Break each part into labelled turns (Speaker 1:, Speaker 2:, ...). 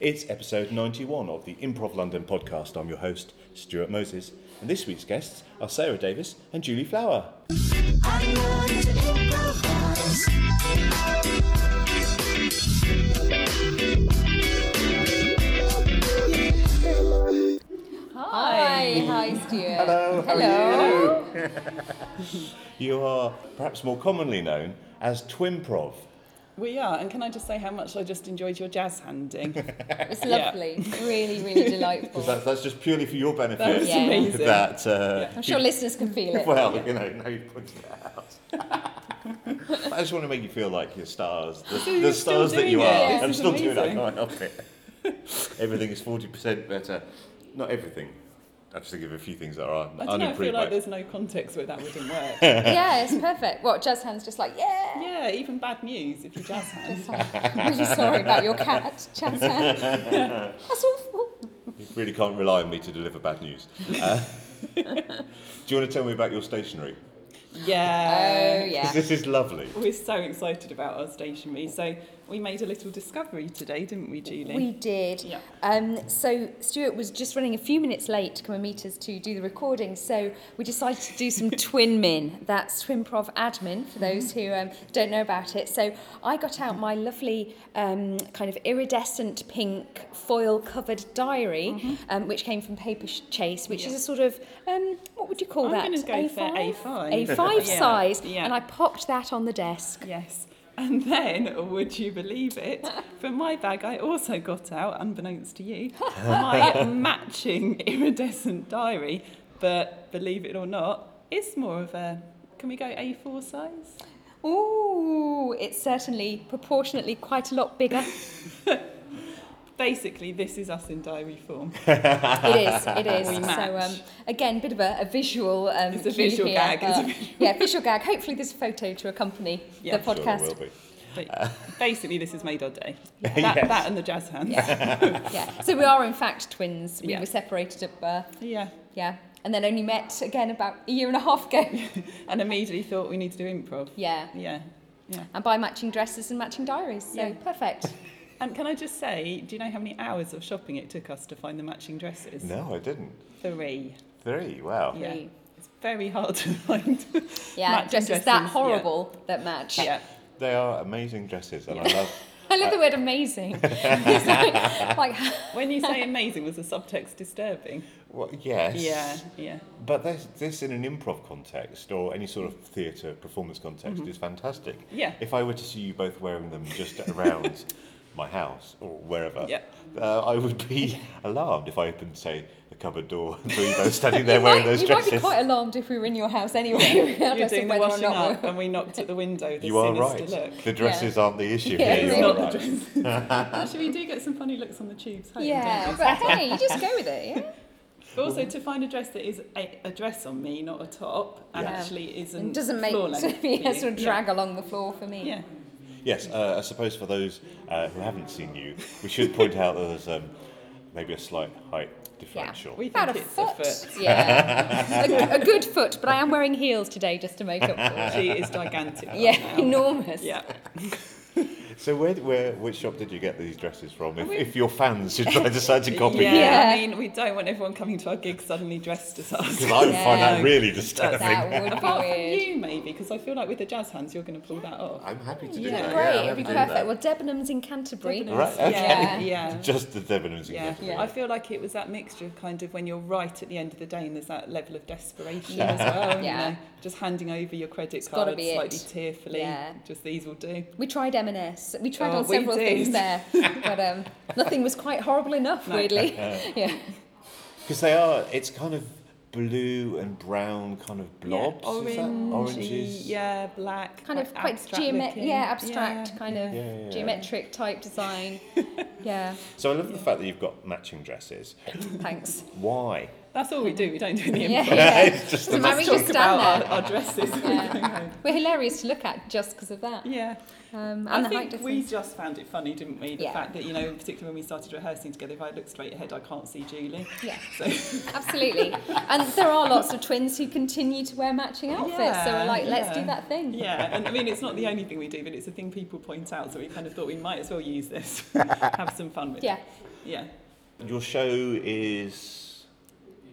Speaker 1: It's episode 91 of the Improv London podcast. I'm your host, Stuart Moses, and this week's guests are Sarah Davis and Julie Flower.
Speaker 2: Hi, hi, Stuart.
Speaker 1: Hello, how
Speaker 2: Hello.
Speaker 1: are you? you are perhaps more commonly known as Twimprov.
Speaker 3: We are, and can I just say how much I just enjoyed your jazz handing?
Speaker 2: It's
Speaker 3: Yeah.
Speaker 2: lovely, really, really delightful.
Speaker 1: Because that's, that's just purely for your benefit.
Speaker 3: That's
Speaker 2: Yeah.
Speaker 3: amazing.
Speaker 1: That, uh,
Speaker 2: I'm sure listeners can feel it.
Speaker 1: well, you know, now you've pointed it out. I just want to make you feel like you're stars, the, the
Speaker 3: you're
Speaker 1: stars that you
Speaker 3: doing
Speaker 1: are.
Speaker 3: it.
Speaker 1: I'm
Speaker 3: This is
Speaker 1: still doing it. I
Speaker 3: amazing.
Speaker 1: can't help it. everything is 40% better. Not everything. I just think of a few things that are
Speaker 3: I don't know, I feel like there's no context where that wouldn't work.
Speaker 2: yeah, it's perfect. What, jazz hands just like, yeah.
Speaker 3: yeah, even bad news if you jazz
Speaker 2: hands. Like, I'm really sorry about your cat, jazz hand. That's awful.
Speaker 1: You really can't rely on me to deliver bad news. Uh, do you want to tell me about your stationery?
Speaker 3: Yeah.
Speaker 2: Yeah.
Speaker 1: 'Cause this is lovely.
Speaker 3: We're so excited about our stationery. So we made a little discovery today, didn't we, Julie?
Speaker 2: We did.
Speaker 3: Yeah.
Speaker 2: Um, so Stuart was just running a few minutes late to come and meet us to do the recording. So we decided to do some twin min. That's Twimprov admin for those who um, don't know about it. So I got out my lovely um, kind of iridescent pink foil covered diary, um, which came from Paperchase, which is a sort of um, what would you call
Speaker 3: I'm
Speaker 2: that?
Speaker 3: gonna go for A5.
Speaker 2: A5
Speaker 3: Yeah,
Speaker 2: size,
Speaker 3: yeah.
Speaker 2: and I popped that on the desk.
Speaker 3: Yes. And then, would you believe it, from my bag I also got out, unbeknownst to you, my matching iridescent diary. But believe it or not, it's more of a, can we go A4 size?
Speaker 2: Ooh, it's certainly proportionately quite a lot bigger.
Speaker 3: Basically, this is us in diary form.
Speaker 2: It is, it is.
Speaker 3: We
Speaker 2: so
Speaker 3: match.
Speaker 2: um, again, bit of a, a visual. Um,
Speaker 3: It's a visual
Speaker 2: here,
Speaker 3: gag, it's a
Speaker 2: uh,
Speaker 3: visual-
Speaker 2: yeah, visual gag. Hopefully, there's a photo to accompany
Speaker 3: Yeah.
Speaker 2: the
Speaker 1: Sure it
Speaker 2: podcast.
Speaker 1: will be.
Speaker 3: But basically, this has made our day. That,
Speaker 1: Yes.
Speaker 3: that and the jazz hands.
Speaker 2: yeah. So we are in fact twins. We
Speaker 3: Yeah.
Speaker 2: were separated at birth.
Speaker 3: Yeah.
Speaker 2: Yeah, and then only met again about a year and a half ago.
Speaker 3: And immediately thought we need to do improv.
Speaker 2: yeah.
Speaker 3: Yeah. Yeah.
Speaker 2: And by matching dresses and matching diaries. So
Speaker 3: Yeah.
Speaker 2: perfect.
Speaker 3: And can I just say, do you know how many hours of shopping it took us to find the matching dresses?
Speaker 1: No, I didn't.
Speaker 3: Three.
Speaker 1: Three, wow.
Speaker 3: Yeah.
Speaker 2: Three.
Speaker 3: It's very hard to find.
Speaker 2: Yeah,
Speaker 3: matching
Speaker 2: dresses, that
Speaker 3: dresses, yeah.
Speaker 2: horrible that match.
Speaker 3: Yeah.
Speaker 1: They are amazing dresses, and I love.
Speaker 2: I love the word amazing. Like, like
Speaker 3: When you say amazing, was the subtext disturbing?
Speaker 1: Well, yes.
Speaker 3: Yeah, yeah.
Speaker 1: But this, this in an improv context or any sort of theatre performance context is fantastic.
Speaker 3: Mm-hmm. Yeah.
Speaker 1: If I were to see you both wearing them just around my house or wherever,
Speaker 3: Yeah.
Speaker 1: uh, I would be alarmed if I opened, say, the cupboard door and saw you both standing there
Speaker 2: you
Speaker 1: wearing
Speaker 2: might,
Speaker 1: those
Speaker 2: you might be quite alarmed if we were in your house anyway.
Speaker 3: You're doing the washing up, and we knocked at the window. The
Speaker 1: you are right.
Speaker 3: Look.
Speaker 1: The dresses aren't the issue
Speaker 2: Yeah,
Speaker 1: here.
Speaker 2: it's
Speaker 1: You're
Speaker 3: not
Speaker 1: right.
Speaker 3: the Actually, we do get some funny looks on the tubes. home,
Speaker 2: Yeah, but hey, you just go with it. Yeah?
Speaker 3: But also to find a dress that is a, a dress on me, not a top, and
Speaker 2: Yeah.
Speaker 3: actually isn't
Speaker 2: It doesn't make
Speaker 3: floor length
Speaker 2: of,
Speaker 3: for
Speaker 2: yeah,
Speaker 3: you.
Speaker 2: sort of drag along the floor for me.
Speaker 3: Yeah.
Speaker 1: Yes, uh, I suppose for those uh, who haven't seen you, we should point out that there's um, maybe a slight height differential.
Speaker 3: We
Speaker 2: About
Speaker 3: think
Speaker 2: a
Speaker 3: it's
Speaker 2: foot.
Speaker 3: a foot.
Speaker 2: Yeah, a, a good foot, but I am wearing heels today just to make up for it.
Speaker 3: She is gigantic.
Speaker 2: Yeah, enormous.
Speaker 3: Yeah.
Speaker 1: So where, where, which shop did you get these dresses from? If, if your fans should try decide to copy
Speaker 3: yeah.
Speaker 1: you,
Speaker 2: Yeah.
Speaker 3: I mean, we don't want everyone coming to our gig suddenly dressed as us.
Speaker 1: because I would find that really disturbing.
Speaker 2: That would
Speaker 3: Apart from you, maybe, because I feel like with the jazz hands, you're going to pull that off.
Speaker 1: I'm happy to do
Speaker 3: Yeah.
Speaker 1: that.
Speaker 2: Great,
Speaker 1: yeah,
Speaker 2: it'd be
Speaker 1: happy to do
Speaker 2: perfect.
Speaker 1: that.
Speaker 2: Well, Debenhams in Canterbury.
Speaker 3: Debenhams,
Speaker 1: Right, okay.
Speaker 3: Yeah, yeah.
Speaker 1: Just the Debenhams in
Speaker 3: Yeah.
Speaker 1: Canterbury.
Speaker 3: I feel like it was that mixture of kind of when you're right at the end of the day and there's that level of desperation as well.
Speaker 2: Yeah.
Speaker 3: You know, just handing over your credit
Speaker 2: gotta
Speaker 3: card
Speaker 2: be
Speaker 3: slightly
Speaker 2: it.
Speaker 3: tearfully.
Speaker 2: Yeah.
Speaker 3: Just these will do.
Speaker 2: We tried M&S. We tried
Speaker 3: Oh,
Speaker 2: on several
Speaker 3: did.
Speaker 2: things there, but um, nothing was quite horrible enough,
Speaker 3: No.
Speaker 2: weirdly. yeah.
Speaker 1: Because they are, it's kind of blue and brown kind of blobs.
Speaker 3: Yeah.
Speaker 1: is that?
Speaker 3: Orangey,
Speaker 1: Oranges.
Speaker 3: yeah, black.
Speaker 2: Kind of quite
Speaker 3: geometric.
Speaker 2: yeah, abstract
Speaker 3: Yeah.
Speaker 2: kind of
Speaker 1: Yeah, yeah, yeah.
Speaker 2: geometric type design. yeah,
Speaker 1: So I love the fact that you've got matching dresses.
Speaker 2: thanks.
Speaker 1: Why?
Speaker 3: That's all we do. We don't do any
Speaker 2: Yeah,
Speaker 3: improv.
Speaker 2: yeah.
Speaker 1: it's just
Speaker 2: So
Speaker 1: the
Speaker 2: we
Speaker 3: Talk
Speaker 2: just stand
Speaker 3: about
Speaker 2: there.
Speaker 3: our, our dresses.
Speaker 2: Yeah. We're hilarious to look at just because of that.
Speaker 3: yeah.
Speaker 2: Um, and
Speaker 3: I
Speaker 2: the height
Speaker 3: think we just found it funny, didn't we? The
Speaker 2: Yeah.
Speaker 3: fact that, you know, particularly when we started rehearsing together, if I look straight ahead, I can't see Julie.
Speaker 2: Yeah,
Speaker 3: So,
Speaker 2: absolutely. and there are lots of twins who continue to wear matching outfits. so we're like, let's do that thing.
Speaker 3: yeah, and I mean, it's not the only thing we do, but it's a thing people point out, so we kind of thought we might as well use this, have some fun with
Speaker 2: Yeah.
Speaker 3: it. Yeah.
Speaker 1: Your show is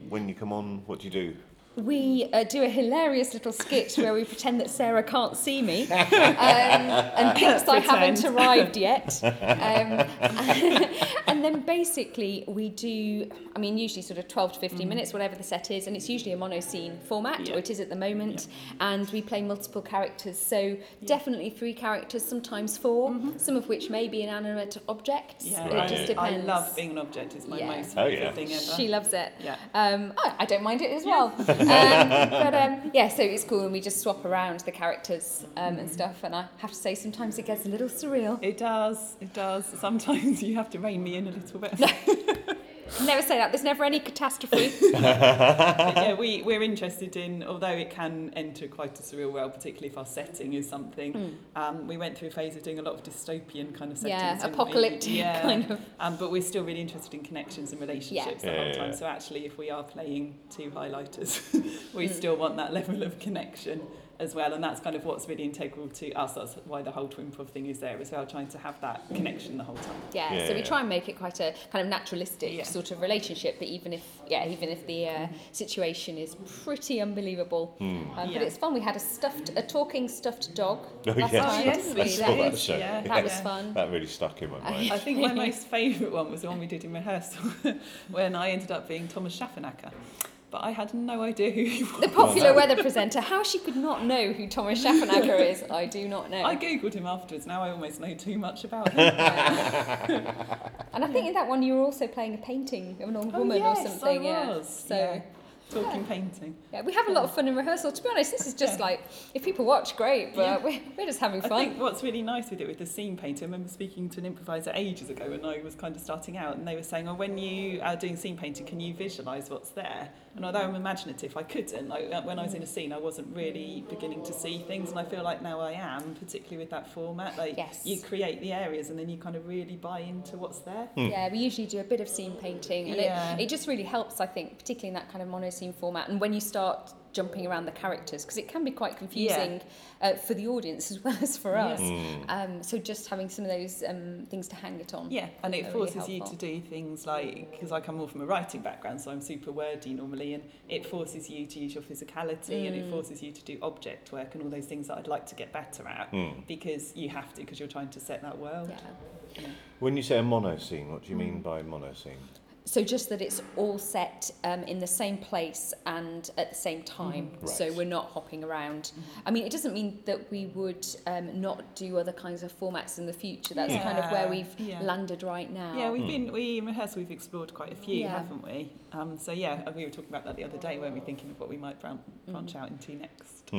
Speaker 1: when you come on. What do you do?
Speaker 2: We uh, do a hilarious little skit where we pretend that Sarah can't see me um, and thinks I haven't arrived yet. Um, and then basically we do, I mean, usually sort of 12 to 15 minutes, whatever the set is, and it's usually a mono scene format,
Speaker 3: Yeah.
Speaker 2: or it is at the moment, and we play multiple characters. So definitely three characters, sometimes 4 some of which may be inanimate objects.
Speaker 3: Yeah,
Speaker 2: it
Speaker 1: Right.
Speaker 2: just
Speaker 3: I, I love being an object. It's my
Speaker 2: Yeah.
Speaker 3: most
Speaker 1: Oh,
Speaker 3: favourite
Speaker 1: yeah.
Speaker 3: thing ever.
Speaker 2: She loves it.
Speaker 3: yeah.
Speaker 2: Um, I, I don't mind it as well. um, but um, yeah, so it's cool, and we just swap around the characters um, and stuff. And I have to say, sometimes it gets a little surreal.
Speaker 3: It does. It does. Sometimes you have to rein me in a little bit.
Speaker 2: Never say that. There's never any catastrophe.
Speaker 3: Yeah, we, we're interested in, although it can enter quite a surreal world, particularly if our setting is something. Um, we went through a phase of doing a lot of dystopian kind of settings.
Speaker 2: yeah,
Speaker 3: didn't we?
Speaker 2: apocalyptic
Speaker 3: Yeah.
Speaker 2: kind of.
Speaker 3: Um, but we're still really interested in connections and relationships the
Speaker 1: Yeah,
Speaker 3: whole time.
Speaker 1: yeah.
Speaker 3: So actually, if we are playing two highlighters, we
Speaker 2: Mm.
Speaker 3: still want that level of connection as well. And that's kind of what's really integral to us. That's why the whole twin improv thing is there as well, trying to have that connection the whole time.
Speaker 2: Yeah,
Speaker 1: Yeah,
Speaker 2: so we try and make it quite a kind of naturalistic
Speaker 3: Yeah.
Speaker 2: sort of relationship. But even if, yeah, even if the uh, situation is pretty unbelievable, um,
Speaker 3: Yeah.
Speaker 2: but it's fun. We had a stuffed, a talking stuffed dog
Speaker 1: Oh,
Speaker 2: last
Speaker 1: yes.
Speaker 2: time.
Speaker 3: Oh, yes,
Speaker 2: We
Speaker 3: we
Speaker 1: saw
Speaker 2: did.
Speaker 1: that show.
Speaker 3: Yeah,
Speaker 2: That was fun.
Speaker 1: That really stuck in my mind.
Speaker 3: I think my most favourite one was the one we did in rehearsal when I ended up being Thomas Schafernaker. But I had no idea who he was.
Speaker 2: The popular weather presenter, how she could not know who Thomas Schafernaker is, I do not know.
Speaker 3: I googled him afterwards. Now I almost know too much about him.
Speaker 2: and I think in that one you were also playing a painting of an old
Speaker 3: Oh,
Speaker 2: woman
Speaker 3: yes,
Speaker 2: or something.
Speaker 3: I
Speaker 2: yeah.
Speaker 3: was.
Speaker 2: So
Speaker 3: Yeah. Talking painting.
Speaker 2: yeah, we have a lot of fun in rehearsal. To be honest, this is just
Speaker 3: Yeah.
Speaker 2: like if people watch, great, but
Speaker 3: Yeah.
Speaker 2: we're, we're just having fun.
Speaker 3: I think what's really nice with it with the scene painting, I remember speaking to an improviser ages ago when I was kind of starting out, and they were saying, "Oh, when you are doing scene painting, can you visualise what's there?" And although I'm imaginative, I couldn't. Like uh, when I was in a scene, I wasn't really beginning to see things, and I feel like now I am, particularly with that format. Like
Speaker 2: Yes.
Speaker 3: you create the areas, and then you kind of really buy into what's there.
Speaker 2: Yeah, we usually do a bit of scene painting, and
Speaker 3: Yeah.
Speaker 2: it, it just really helps, I think, particularly in that kind of mono scene format. And when you start jumping around the characters, because it can be quite confusing uh, for the audience as well as for
Speaker 3: Yeah.
Speaker 2: us. Um, so just having some of those um, things to hang it on.
Speaker 3: Yeah, and it
Speaker 2: They're really
Speaker 3: forces you to do things like because I come more from a writing background, so I'm super wordy normally, and it forces you to use your physicality and it
Speaker 2: Mm.
Speaker 3: forces you to do object work and all those things that I'd like to get better at
Speaker 1: Mm.
Speaker 3: because you have to because you're trying to set that world.
Speaker 2: Yeah.
Speaker 1: When you say a mono scene, what do you
Speaker 2: Mm.
Speaker 1: mean by mono scene?
Speaker 2: So just that it's all set um, in the same place and at the same time.
Speaker 1: Right.
Speaker 2: So we're not hopping around. I mean, it doesn't mean that we would um, not do other kinds of formats in the future. That's kind of where we've
Speaker 3: yeah.
Speaker 2: landed right now.
Speaker 3: Yeah, we've been we in rehearsal we've explored quite a few,
Speaker 2: Yeah.
Speaker 3: haven't we? Um, so yeah, we were talking about that the other day, weren't we? Thinking of what we might bran- branch out into next.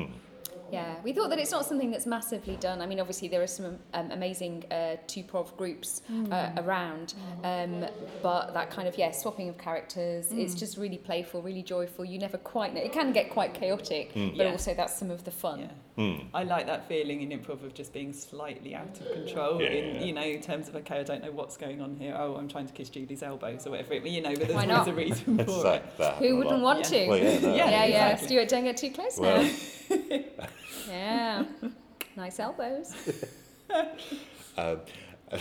Speaker 1: Hmm.
Speaker 2: Yeah, we thought that it's not something that's massively done. I mean, obviously there are some um, amazing uh, two-prov groups uh, around, um, but that kind of yeah swapping of characters, it's just really playful, really joyful. You never quite know. It can get quite chaotic, but
Speaker 3: Yeah.
Speaker 2: also that's some of the fun.
Speaker 3: Yeah.
Speaker 1: Hmm.
Speaker 3: I like that feeling in improv of just being slightly out of control
Speaker 1: Yeah,
Speaker 3: in
Speaker 1: yeah.
Speaker 3: you know in terms of okay I don't know what's going on here oh I'm trying to kiss Julie's elbows or whatever it you know but there's always a reason
Speaker 1: It's
Speaker 3: for it.
Speaker 1: like that.
Speaker 2: Who wouldn't
Speaker 1: lot.
Speaker 2: want
Speaker 3: Yeah.
Speaker 2: to?
Speaker 1: Well, yeah, no,
Speaker 3: Yeah,
Speaker 2: yeah, yeah.
Speaker 3: exactly.
Speaker 2: Stuart, don't get too close
Speaker 1: Well,
Speaker 2: now. Yeah, nice elbows.
Speaker 1: um,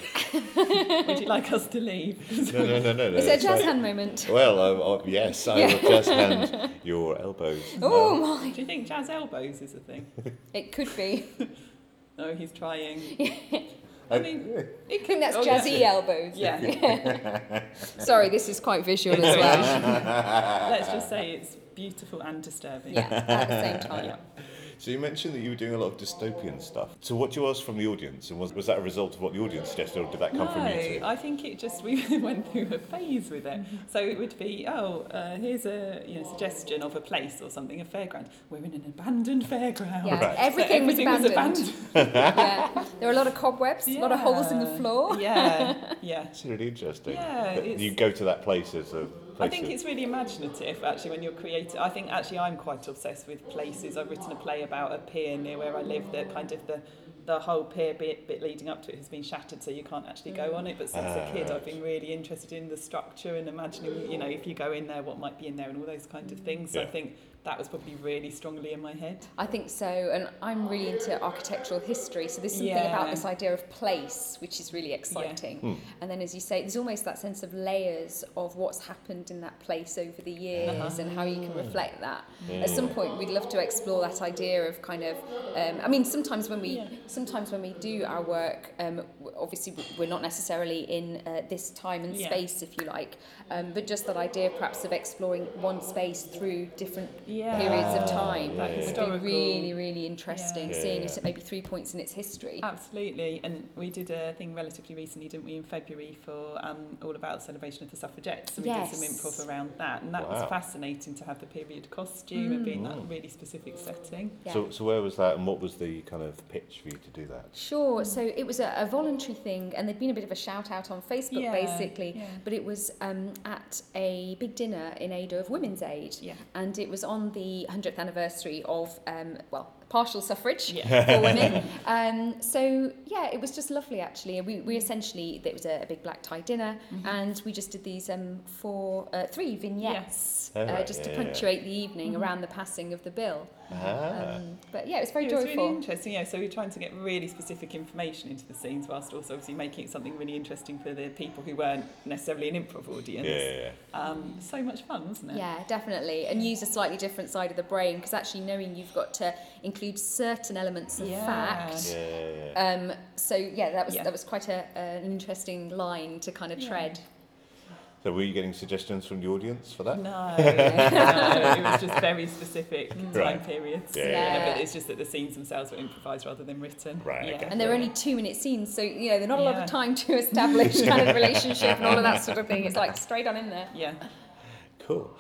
Speaker 3: Would you like us to leave?
Speaker 1: no, no, no, no. no.
Speaker 2: Is it a jazz
Speaker 1: like-
Speaker 2: hand moment?
Speaker 1: Well, uh, uh, yes, I will just hand your elbows.
Speaker 2: Oh
Speaker 1: Um,
Speaker 2: my!
Speaker 3: Do you think jazz elbows is a thing?
Speaker 2: It could be.
Speaker 3: No, he's trying.
Speaker 1: I
Speaker 3: I mean, it
Speaker 2: I think that's
Speaker 3: oh,
Speaker 2: jazzy
Speaker 3: yeah.
Speaker 2: elbows.
Speaker 3: Yeah,
Speaker 2: Sorry, this is quite visual as well.
Speaker 3: let's just say it's beautiful and disturbing.
Speaker 2: yeah, at the same time.
Speaker 3: Yeah.
Speaker 1: So you mentioned that you were doing a lot of dystopian stuff. So what do you ask from the audience, and was, was that a result of what the audience suggested, or did that come
Speaker 3: no,
Speaker 1: from you two?
Speaker 3: I think it just we went through a phase with it. So it would be, oh, uh, here's a you know suggestion of a place or something, a fairground. We're in an abandoned fairground.
Speaker 2: Yeah,
Speaker 1: Right.
Speaker 3: So
Speaker 2: everything, was abandoned.
Speaker 3: abandoned.
Speaker 2: yeah. There are a lot of cobwebs, a lot of holes in the floor.
Speaker 3: Yeah, yeah.
Speaker 1: It's really interesting.
Speaker 3: Yeah, it's-
Speaker 1: you go to that place as a place
Speaker 3: I think it's really imaginative actually when you're creating. I think actually I'm quite obsessed with places. I've written a play about a pier near where I live that kind of the the whole pier bit, bit leading up to it has been shattered so you can't actually go on it but since
Speaker 1: Ah,
Speaker 3: a kid. I've been really interested in the structure and imagining you know if you go in there what might be in there and all those kind of things so I think that was probably really strongly in my head.
Speaker 2: I think so, and I'm really into architectural history, so there's something about this idea of place which is really exciting.
Speaker 1: Hmm.
Speaker 2: And then, as you say, there's almost that sense of layers of what's happened in that place over the years
Speaker 3: Uh-huh.
Speaker 2: and how you can reflect that.
Speaker 1: Yeah.
Speaker 2: At some point, we'd love to explore that idea of kind of. Um, I mean, sometimes when we
Speaker 3: Yeah.
Speaker 2: sometimes when we do our work, um, obviously we're not necessarily in uh, this time and
Speaker 3: Yeah.
Speaker 2: space, if you like, um, but just that idea perhaps of exploring one space through different
Speaker 3: Yeah.
Speaker 2: periods of time
Speaker 1: that
Speaker 2: would be really, really interesting,
Speaker 1: Yeah.
Speaker 2: seeing
Speaker 1: Yeah,
Speaker 2: it at maybe three points in its history.
Speaker 3: Absolutely, and we did a thing relatively recently, didn't we, in February for um, all about the celebration of the suffragettes, and we did some improv around that, and that
Speaker 1: Wow.
Speaker 3: was fascinating to have the period costume and being that
Speaker 1: Mm.
Speaker 3: really specific setting.
Speaker 2: Yeah.
Speaker 1: So, so where was that, and what was the kind of pitch for you to do that?
Speaker 2: Sure. So it was a, a voluntary thing, and there'd been a bit of a shout out on Facebook,
Speaker 3: Yeah,
Speaker 2: basically.
Speaker 3: yeah.
Speaker 2: But it was um, at a big dinner in aid of Women's Aid,
Speaker 3: Yeah.
Speaker 2: and it was on the 100th anniversary of, um, well, partial suffrage
Speaker 3: Yeah.
Speaker 2: for women. Um, so yeah, it was just lovely actually. We, we essentially it was a, a big black tie dinner,
Speaker 3: Mm-hmm.
Speaker 2: and we just did these um, four, uh, three vignettes,
Speaker 1: Oh,
Speaker 2: uh, just
Speaker 1: yeah,
Speaker 2: to
Speaker 1: yeah, yeah.
Speaker 2: punctuate the evening around the passing of the bill.
Speaker 1: Ah.
Speaker 2: Um, but yeah, it was very
Speaker 3: It was
Speaker 2: joyful.
Speaker 3: really interesting, yeah. So we're trying to get really specific information into the scenes, whilst also obviously making it something really interesting for the people who weren't necessarily an improv audience.
Speaker 1: yeah, yeah, yeah.
Speaker 3: Um, so much fun, wasn't it?
Speaker 2: Yeah, definitely. And use a slightly different side of the brain because actually knowing you've got to include certain elements of
Speaker 3: Yeah.
Speaker 2: fact.
Speaker 1: Yeah, yeah, yeah.
Speaker 2: Um, so yeah, that was
Speaker 3: Yeah.
Speaker 2: that was quite a, an interesting line to kind of
Speaker 3: Yeah.
Speaker 2: tread.
Speaker 1: So were you getting suggestions from the audience for that?
Speaker 3: No, no, it was just very specific time
Speaker 1: Right.
Speaker 3: periods.
Speaker 1: Yeah,
Speaker 2: yeah, yeah.
Speaker 3: But it's just that the scenes themselves were improvised rather than written.
Speaker 1: Right,
Speaker 3: Yeah.
Speaker 1: okay.
Speaker 2: And there are only two minute scenes, so you know, there's not a lot of time to establish kind of relationship and all of that sort of thing. It's like straight on in there.
Speaker 3: Yeah.
Speaker 1: Cool.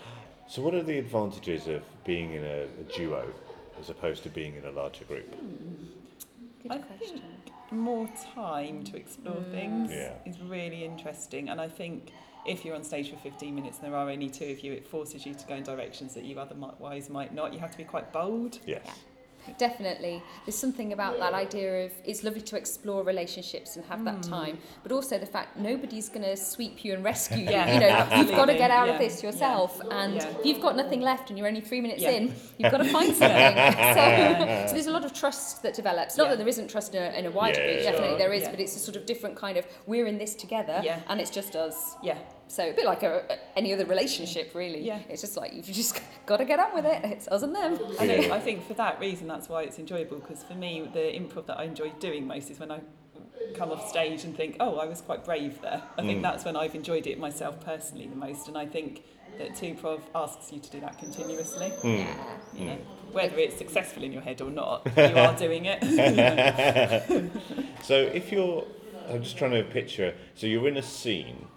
Speaker 1: So what are the advantages of being in a, a duo as opposed to being in a larger group?
Speaker 2: Good
Speaker 3: I
Speaker 2: question.
Speaker 3: More time to explore
Speaker 2: Mm.
Speaker 3: things
Speaker 1: Yeah.
Speaker 3: is really interesting. And I think if you're on stage for 15 minutes and there are only two of you, it forces you to go in directions that you otherwise might not. You have to be quite bold.
Speaker 1: Yes.
Speaker 2: Yeah. Definitely. There's something about that idea of it's lovely to explore relationships and have that
Speaker 3: Mm.
Speaker 2: time, but also the fact nobody's going to sweep you and rescue you.
Speaker 3: Yeah,
Speaker 2: you know, you've got to get out of this yourself. And
Speaker 3: yeah.
Speaker 2: if you've got nothing left and you're only three minutes
Speaker 3: Yeah.
Speaker 2: in, you've got to find something. so, so there's a lot of trust that develops. Not
Speaker 3: Yeah.
Speaker 2: that there isn't trust in a, in a wider
Speaker 1: Yeah,
Speaker 2: group,
Speaker 1: sure.
Speaker 2: definitely there is,
Speaker 3: Yeah.
Speaker 2: but it's a sort of different kind of we're in this together
Speaker 3: Yeah.
Speaker 2: and it's just us.
Speaker 3: Yeah.
Speaker 2: So a bit like a, any other relationship, really.
Speaker 3: Yeah.
Speaker 2: It's just like you've just got to get on with it. It's us and them.
Speaker 3: I,
Speaker 1: Yeah.
Speaker 3: think, I think for that reason, that's why it's enjoyable. Because for me, the improv that I enjoy doing most is when I come off stage and think, "Oh, I was quite brave there." I think
Speaker 1: Mm.
Speaker 3: that's when I've enjoyed it myself personally the most. And I think that two prov asks you to do that continuously.
Speaker 1: Mm.
Speaker 2: Yeah.
Speaker 3: You know, whether it's successful in your head or not, you are doing it.
Speaker 1: So if you're, I'm just trying to picture. So you're in a scene,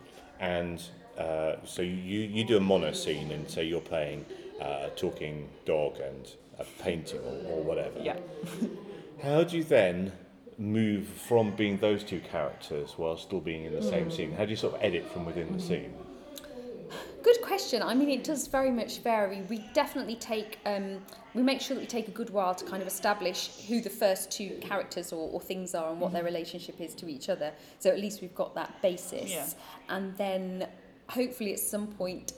Speaker 1: and uh, so you you do a mono scene, and say you're playing uh, a talking dog and a painting or, or whatever.
Speaker 3: yeah.
Speaker 1: How do you then move from being those two characters while still being in the same scene? How do you sort of edit from within the scene?
Speaker 2: Good question. I mean, it does very much vary. We definitely take, um, we make sure that we take a good while to kind of establish who the first two characters or, or things are and what their relationship is to each other. So at least we've got that basis.
Speaker 3: Yeah.
Speaker 2: And then hopefully at some point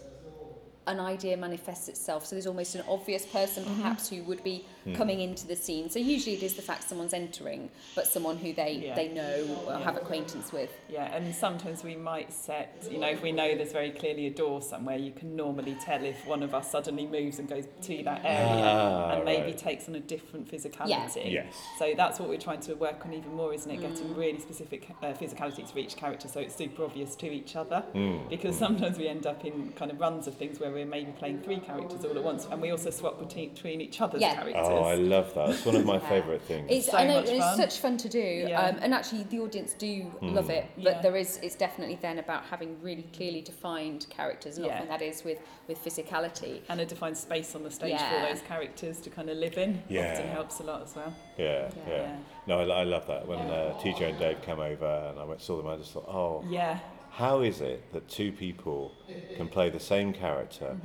Speaker 2: an idea manifests itself. So there's almost an obvious person perhaps who would be coming into the scene. So usually it is the fact someone's entering, but someone who they,
Speaker 3: Yeah.
Speaker 2: they know or
Speaker 3: Yeah.
Speaker 2: have acquaintance with.
Speaker 3: Yeah, and sometimes we might set, you know, if we know there's very clearly a door somewhere, you can normally tell if one of us suddenly moves and goes to that area
Speaker 1: Ah,
Speaker 3: and maybe
Speaker 1: right.
Speaker 3: takes on a different physicality.
Speaker 2: Yeah.
Speaker 1: Yes.
Speaker 3: So that's what we're trying to work on even more, isn't it?
Speaker 2: Mm.
Speaker 3: Getting really specific uh, physicalities for each character so it's super obvious to each other.
Speaker 1: Mm.
Speaker 3: Because sometimes we end up in kind of runs of things where we're maybe playing three characters all at once and we also swap between, between each other's
Speaker 2: Yeah.
Speaker 3: characters.
Speaker 1: Oh, I love that. It's one of my
Speaker 2: Yeah.
Speaker 1: favourite things.
Speaker 2: It's,
Speaker 3: So
Speaker 2: I know
Speaker 3: much
Speaker 2: it's such fun to do,
Speaker 3: Yeah.
Speaker 2: um, and actually the audience do
Speaker 1: Mm.
Speaker 2: love it. But
Speaker 3: Yeah.
Speaker 2: there is, it's definitely then about having really clearly defined characters, and
Speaker 3: Yeah.
Speaker 2: often that is with with physicality.
Speaker 3: and a defined space on the stage
Speaker 2: Yeah.
Speaker 3: for those characters to kind of live in
Speaker 1: Yeah.
Speaker 3: often helps a lot as well.
Speaker 1: Yeah, yeah.
Speaker 3: Yeah.
Speaker 1: No, I, I love that. When uh, TJ and Dave came over and I went saw them, I just thought, oh,
Speaker 3: Yeah,
Speaker 1: how is it that two people can play the same character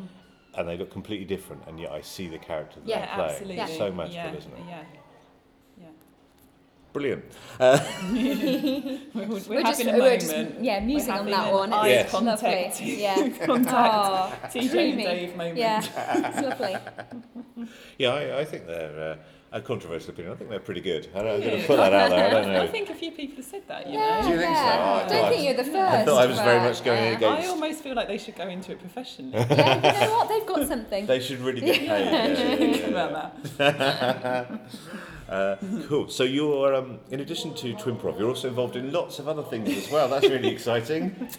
Speaker 1: and they look completely different, and yet I see the character that
Speaker 2: yeah,
Speaker 1: they're playing.
Speaker 3: Absolutely.
Speaker 1: It's so magical,
Speaker 3: yeah,
Speaker 1: isn't it?
Speaker 3: Yeah. yeah.
Speaker 1: Brilliant. Uh,
Speaker 3: we're, we're,
Speaker 2: we're just, we're just, yeah, musing on that one.
Speaker 3: It's
Speaker 1: yes.
Speaker 3: contact,
Speaker 2: lovely. yeah.
Speaker 3: contact.
Speaker 2: Oh,
Speaker 3: TJ and Dave moment.
Speaker 2: Yeah, it's lovely.
Speaker 1: Yeah, I, I think they're. Uh, a controversial opinion. I think they're pretty good. I don't, I'm going to put that out there. I don't know.
Speaker 3: I think a few people have said that. You
Speaker 2: Yeah,
Speaker 1: Do you think so?
Speaker 2: yeah.
Speaker 1: Oh, I
Speaker 2: I
Speaker 1: thought I
Speaker 2: don't think you're the first.
Speaker 1: I thought I was very much going
Speaker 2: uh,
Speaker 1: against-
Speaker 3: I almost feel like they should go into it professionally.
Speaker 2: Yeah, you know what? They've got something.
Speaker 1: They should really get paid. Yeah, yeah, yeah,
Speaker 3: Think about that.
Speaker 1: Uh, cool. So you're, um, in addition to Twimprov, you're also involved in lots of other things as well. That's really exciting.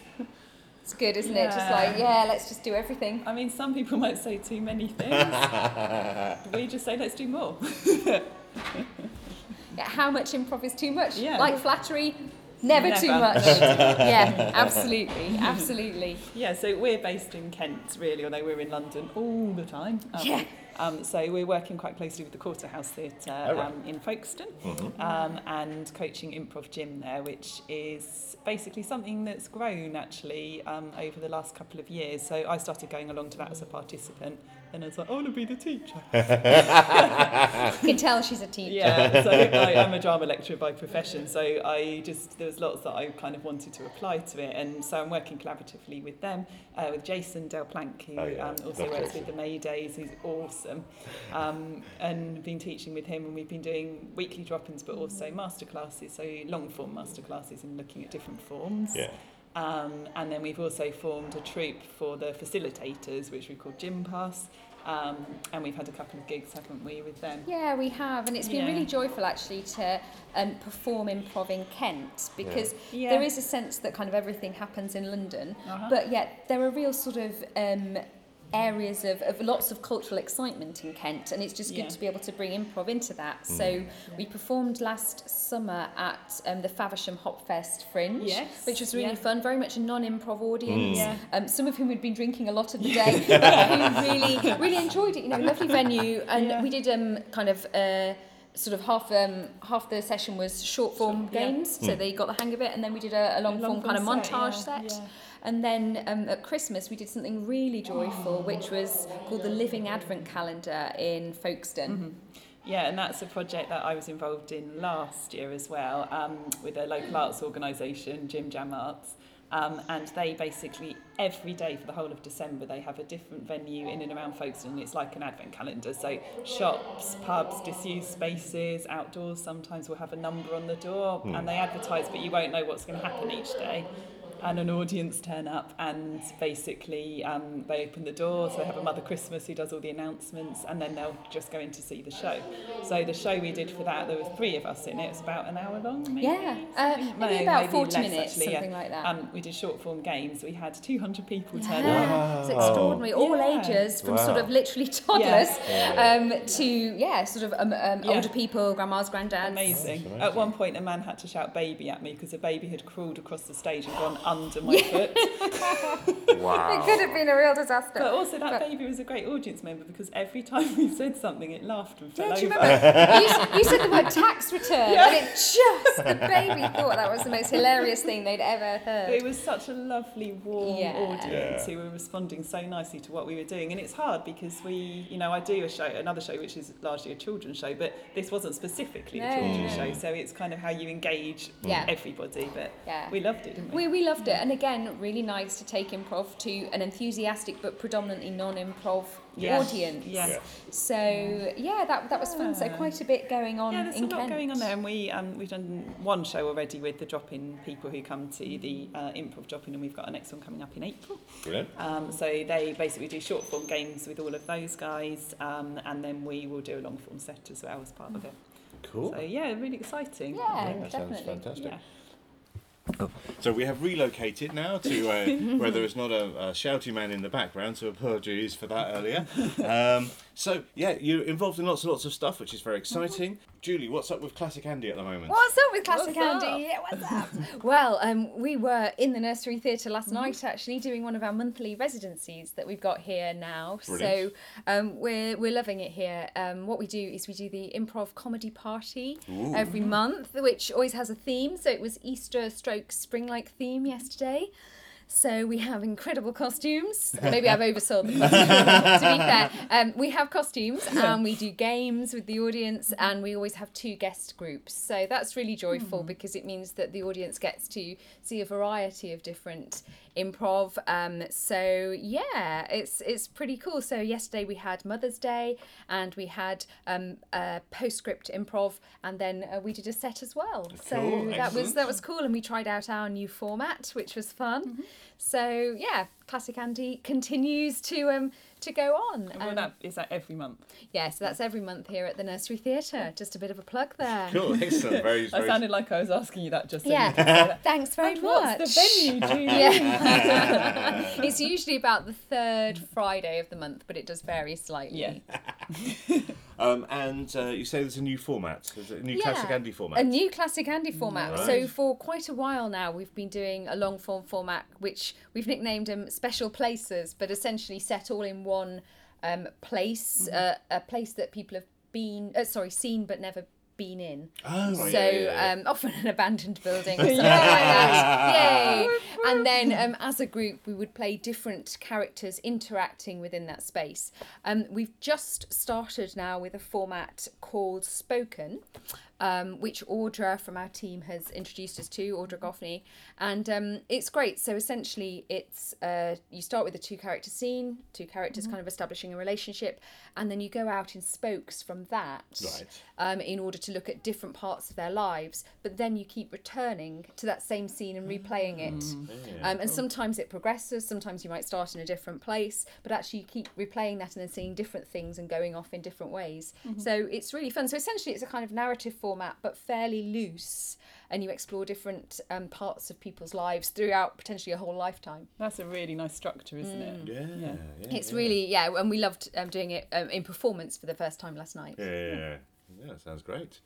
Speaker 2: It's good, isn't it? Just like, yeah, let's just do everything.
Speaker 3: I mean, some people might say too many things. we just say let's do more.
Speaker 2: Yeah, how much improv is too much?
Speaker 3: Yeah.
Speaker 2: Like flattery, never, too much. yeah, absolutely, absolutely.
Speaker 3: Yeah, so we're based in Kent, really, although we're in London all the time. aren't we? Um, so we're working quite closely with the Quarterhouse Theatre
Speaker 1: oh, right.
Speaker 3: um, in Folkestone
Speaker 1: mm-hmm.
Speaker 3: um, and coaching Improv Gym there, which is basically something that's grown actually um, over the last couple of years. So I started going along to that as a participant and I was like, I want to be the teacher.
Speaker 2: You can tell she's a teacher.
Speaker 3: Yeah, so I, I'm a drama lecturer by profession, so I just there was lots that I kind of wanted to apply to it, and so I'm working collaboratively with them, uh, with Jason Del Planck, who
Speaker 1: Oh, yeah.
Speaker 3: um, also
Speaker 1: Love
Speaker 3: works
Speaker 1: Jason.
Speaker 3: with the Maydays, who's awesome, um, and been teaching with him, and we've been doing weekly drop-ins, but also masterclasses, so long form masterclasses and looking at different forms.
Speaker 1: Yeah.
Speaker 3: Um, and then we've also formed a troupe for the facilitators, which we call Gym Pass. Um, and we've had a couple of gigs, haven't we, with them?
Speaker 2: Yeah, we have, and it's been
Speaker 3: Yeah.
Speaker 2: really joyful actually to um, perform improv in Kent because
Speaker 3: Yeah.
Speaker 2: there is a sense that kind of everything happens in London,
Speaker 3: Uh-huh.
Speaker 2: but yet there are real sort of um, areas of, of lots of cultural excitement in Kent, and it's just good
Speaker 3: Yeah.
Speaker 2: to be able to bring improv into that. So we performed last summer at um, the Faversham Hop Fest Fringe,
Speaker 3: Yes,
Speaker 2: which was really
Speaker 3: yeah.
Speaker 2: fun, very much a non-improv audience.
Speaker 3: Yeah.
Speaker 2: Um, some of whom had been drinking a lot of the day, but who really, really enjoyed it. You know, lovely venue, and
Speaker 3: Yeah.
Speaker 2: we did um kind of. Uh, Sort of half um, half the session was short form
Speaker 3: Short- yeah.
Speaker 2: games, so they got the hang of it, and then we did a, a long, form kind of montage set.
Speaker 3: Yeah.
Speaker 2: And then um, at Christmas we did something really joyful, which was called the Living Advent Calendar in Folkestone.
Speaker 3: Yeah, and that's a project that I was involved in last year as well um, with a local arts organisation, Jim Jam Arts. Um, and they basically, every day for the whole of December, they have a different venue in and around Folkestone. and It's like an advent calendar. So shops, pubs, disused spaces, outdoors, sometimes will have a number on the door and they advertise, but you won't know what's going to happen each day. And an audience turn up and basically um, they open the door. So they have a Mother Christmas who does all the announcements and then they'll just go in to see the show. So the show we did for that, there were three of us in it. It was about an hour long, maybe.
Speaker 2: Yeah, uh, maybe
Speaker 3: no,
Speaker 2: about
Speaker 3: maybe
Speaker 2: 40
Speaker 3: less,
Speaker 2: minutes,
Speaker 3: actually, yeah.
Speaker 2: something like that.
Speaker 3: Um, we did short form games. We had 200 people turn up.
Speaker 2: Yeah, it's extraordinary. All
Speaker 3: Yeah.
Speaker 2: ages, from sort of literally toddlers
Speaker 3: Yeah.
Speaker 2: um, to yeah, sort of um, um,
Speaker 3: Yeah.
Speaker 2: older people, grandmas, granddads.
Speaker 3: Amazing.
Speaker 1: amazing.
Speaker 3: At one point, a man had to shout "baby" at me because a baby had crawled across the stage and gone under my foot.
Speaker 1: wow.
Speaker 2: It could have been a real disaster.
Speaker 3: But also, that
Speaker 2: But-
Speaker 3: baby was a great audience member because every time we said something, it laughed and fell
Speaker 2: Yeah, do you
Speaker 3: over.
Speaker 2: remember? you, you said the word tax return, and it just the baby thought that was the most hilarious thing they'd ever
Speaker 3: But it was such a lovely, warm
Speaker 2: Yeah.
Speaker 3: audience
Speaker 1: Yeah.
Speaker 3: who were responding so nicely to what we were doing. And it's hard because we, you know, I do a show, another show which is largely a children's show, but this wasn't specifically a
Speaker 2: No,
Speaker 3: children's
Speaker 2: no.
Speaker 3: show. So it's kind of how you engage
Speaker 2: Yeah.
Speaker 3: everybody. But
Speaker 2: Yeah.
Speaker 3: we loved it, didn't we?
Speaker 2: We, we loved it, and again, really nice to take improv to an enthusiastic but predominantly non-improv
Speaker 3: Yeah.
Speaker 2: audience.
Speaker 3: Yeah.
Speaker 1: Yeah.
Speaker 2: So yeah, that that was fun. So quite a bit going on
Speaker 3: Yeah, there's
Speaker 2: in
Speaker 3: a lot
Speaker 2: Kent.
Speaker 3: going on there, and we um, we've done one show already with the drop-in people who come to the uh, improv drop-in, and we've got a next one coming up in April.
Speaker 1: Brilliant.
Speaker 3: Um, so they basically do short form games with all of those guys, um, and then we will do a long form set as well as part of it.
Speaker 1: Cool.
Speaker 3: So yeah, really exciting.
Speaker 2: Yeah,
Speaker 1: Yeah, sounds
Speaker 2: definitely.
Speaker 1: fantastic.
Speaker 3: Yeah.
Speaker 1: So we have relocated now to uh, where there is not a, a shouty man in the background, so apologies for that earlier. Um, so yeah, you're involved in lots and lots of stuff, which is very exciting. Julie, what's up with Classic Andy at the moment?
Speaker 2: What's up with Classic
Speaker 3: What's
Speaker 2: Andy? Yeah, what's up? well, um, we were in the Nursery Theatre last night actually doing one of our monthly residencies that we've got here now.
Speaker 1: Brilliant.
Speaker 2: So um, we're, we're loving it here. Um, what we do is we do the improv comedy party every month, which always has a theme. So it was Easter stroke spring like theme yesterday. So we have incredible costumes. Maybe I've oversold the costumes. to be fair, um, we have costumes and we do games with the audience, and we always have two guest groups. So that's really joyful because it means that the audience gets to see a variety of different improv. Um, so yeah, it's it's pretty cool. So yesterday we had Mother's Day, and we had um, a postscript improv, and then uh, we did a set as well. So
Speaker 1: Cool,
Speaker 2: that was that was cool, and we tried out our new format, which was fun. So yeah, Classic Andy continues to um to go on.
Speaker 3: Well,
Speaker 2: Um,
Speaker 3: that is that every month.
Speaker 2: yeah, so that's every month here at the Nursery Theatre. Just a bit of a plug there.
Speaker 1: Cool, excellent. Very,
Speaker 3: I
Speaker 1: very
Speaker 3: sounded like I was asking you that just then.
Speaker 2: Yeah, thanks very
Speaker 3: And
Speaker 2: much.
Speaker 3: what's the venue, Julie?
Speaker 2: Yeah. it's usually about the third Friday of the month, but it does vary slightly.
Speaker 3: Yeah.
Speaker 1: Um, and uh, you say there's a new format, there's a new classic Andy format.
Speaker 2: A new classic Andy format.
Speaker 1: Right.
Speaker 2: So for quite a while now, we've been doing a long form format, which we've nicknamed them special places, but essentially set all in one um, place, uh, a place that people have been, uh, sorry, seen but never been in.
Speaker 1: oh,
Speaker 2: so
Speaker 1: yeah, yeah, yeah.
Speaker 2: Um, often an abandoned building or something like that. Yay! And then um, as a group, we would play different characters interacting within that space. Um, we've just started now with a format called Spoken. Um, which Audra from our team has introduced us to, Audra Goffney, and um, it's great. So essentially, it's uh, you start with a two-character scene, two characters kind of establishing a relationship, and then you go out in spokes from that
Speaker 1: Right.
Speaker 2: um, in order to look at different parts of their lives. But then you keep returning to that same scene and replaying it. Um, and sometimes it progresses, sometimes you might start in a different place, but actually you keep replaying that and then seeing different things and going off in different ways. So it's really fun. So essentially, it's a kind of narrative format, but fairly loose. And you explore different um, parts of people's lives throughout potentially a whole lifetime.
Speaker 3: That's a really nice structure, isn't it?
Speaker 1: yeah,
Speaker 3: Yeah.
Speaker 1: yeah,
Speaker 2: It's
Speaker 1: yeah.
Speaker 2: really, yeah, and we loved um, doing it um, in performance for the first time last night.
Speaker 1: Yeah, yeah, yeah. yeah sounds great.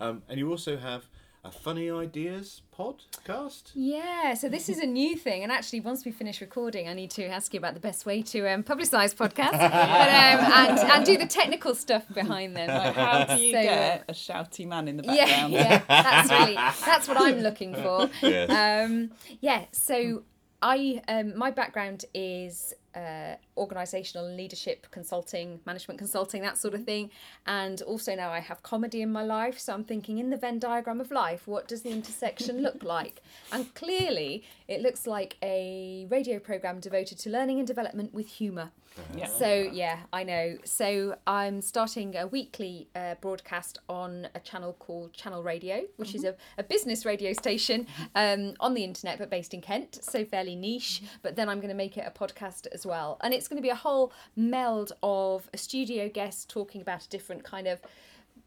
Speaker 1: Um, and you also have a funny ideas podcast.
Speaker 2: Yeah, so this is a new thing, and actually, once we finish recording, I need to ask you about the best way to um, publicise podcasts but, um, and and do the technical stuff behind them.
Speaker 3: Like, how do you
Speaker 2: So, uh,
Speaker 3: get a shouty man in the
Speaker 2: Yeah,
Speaker 3: background?
Speaker 2: yeah, that's really that's what I'm looking for.
Speaker 1: Yes.
Speaker 2: Um, yeah, so I um, my background is uh, organizational leadership consulting, management consulting, that sort of thing, and also now I have comedy in my life. So I'm thinking in the Venn diagram of life, what does the intersection look like? And clearly, it looks like a radio program devoted to learning and development with humour.
Speaker 3: Yeah.
Speaker 2: So yeah, I know. So I'm starting a weekly uh, broadcast on a channel called Channel Radio, which is a, a business radio station um, on the internet, but based in Kent. So fairly niche. But then I'm going to make it a podcast as well, and it's going to be a whole meld of a studio guest talking about a different kind of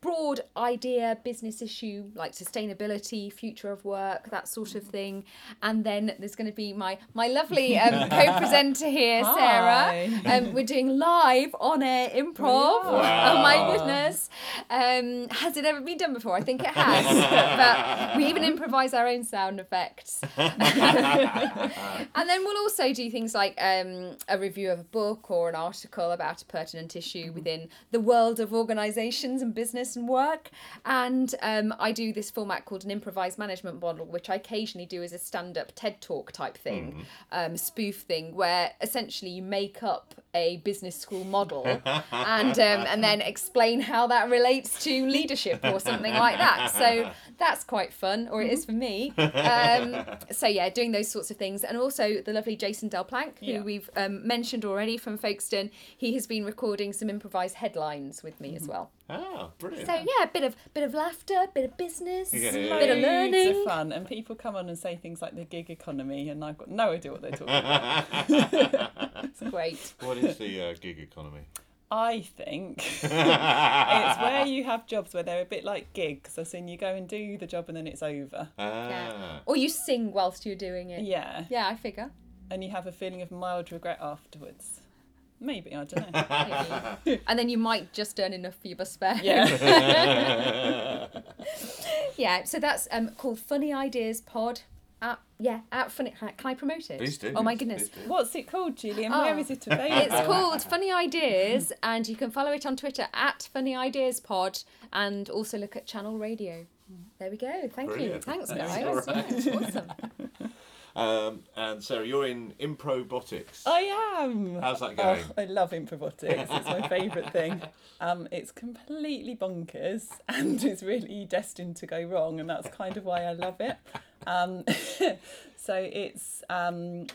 Speaker 2: broad idea, business issue like sustainability, future of work, that sort of thing. And then there's going to be my my lovely um, co-presenter here. Sarah. Um, we're doing live on air improv.
Speaker 1: Wow.
Speaker 2: Oh my goodness! Um, has it ever been done before? I think it has. but we even improvise our own sound effects. and then we'll also do things like um, a review of a book or an article about a pertinent issue within the world of organisations and business and work. And um, I do this format called an improvised management model, which I occasionally do as a stand up TED talk type thing, um, spoof thing, where essentially you make up a business school model and um, and then explain how that relates to leadership or something like that. So that's quite fun, or it is for me. Um, so yeah, doing those sorts of things, and also the lovely Jason Delplank, who
Speaker 3: Yeah.
Speaker 2: we've um, mentioned already from Folkestone. He has been recording some improvised headlines with me as well.
Speaker 1: Ah, brilliant.
Speaker 2: So yeah, a bit of bit of laughter, bit of business,
Speaker 1: Yeah.
Speaker 2: bit of learning.
Speaker 3: of fun, and people come on and say things like the gig economy, and I've got no idea what they're talking about.
Speaker 2: It's great.
Speaker 1: what is the uh, gig economy?
Speaker 3: I think it's where you have jobs where they're a bit like gigs, as in you go and do the job and then it's over.
Speaker 1: Ah,
Speaker 2: Yeah. Or you sing whilst you're doing it.
Speaker 3: Yeah,
Speaker 2: Yeah, I figure.
Speaker 3: and you have a feeling of mild regret afterwards. Maybe I don't know.
Speaker 2: And then you might just earn enough for your bus fare.
Speaker 3: Yeah,
Speaker 2: Yeah, so that's um, called Funny Ideas Pod. Uh, yeah, at Funny. Can I promote it?
Speaker 1: Please do.
Speaker 2: Oh my goodness.
Speaker 1: do.
Speaker 3: what's it called, Julian?
Speaker 2: Oh.
Speaker 3: Where is it available?
Speaker 2: It's called Funny Ideas, and you can follow it on Twitter at Funny Ideas Pod, and also look at Channel Radio. There we go. Thank you. Thanks,
Speaker 1: That's
Speaker 2: guys.
Speaker 1: all right.
Speaker 2: Yeah, awesome.
Speaker 1: Um, and Sarah, you're in Improbotics.
Speaker 3: I am.
Speaker 1: How's that going?
Speaker 3: Oh, I love improbotics. It's my favourite thing. Um, it's completely bonkers and it's really destined to go wrong, and that's kind of why I love it. Um, so it's um,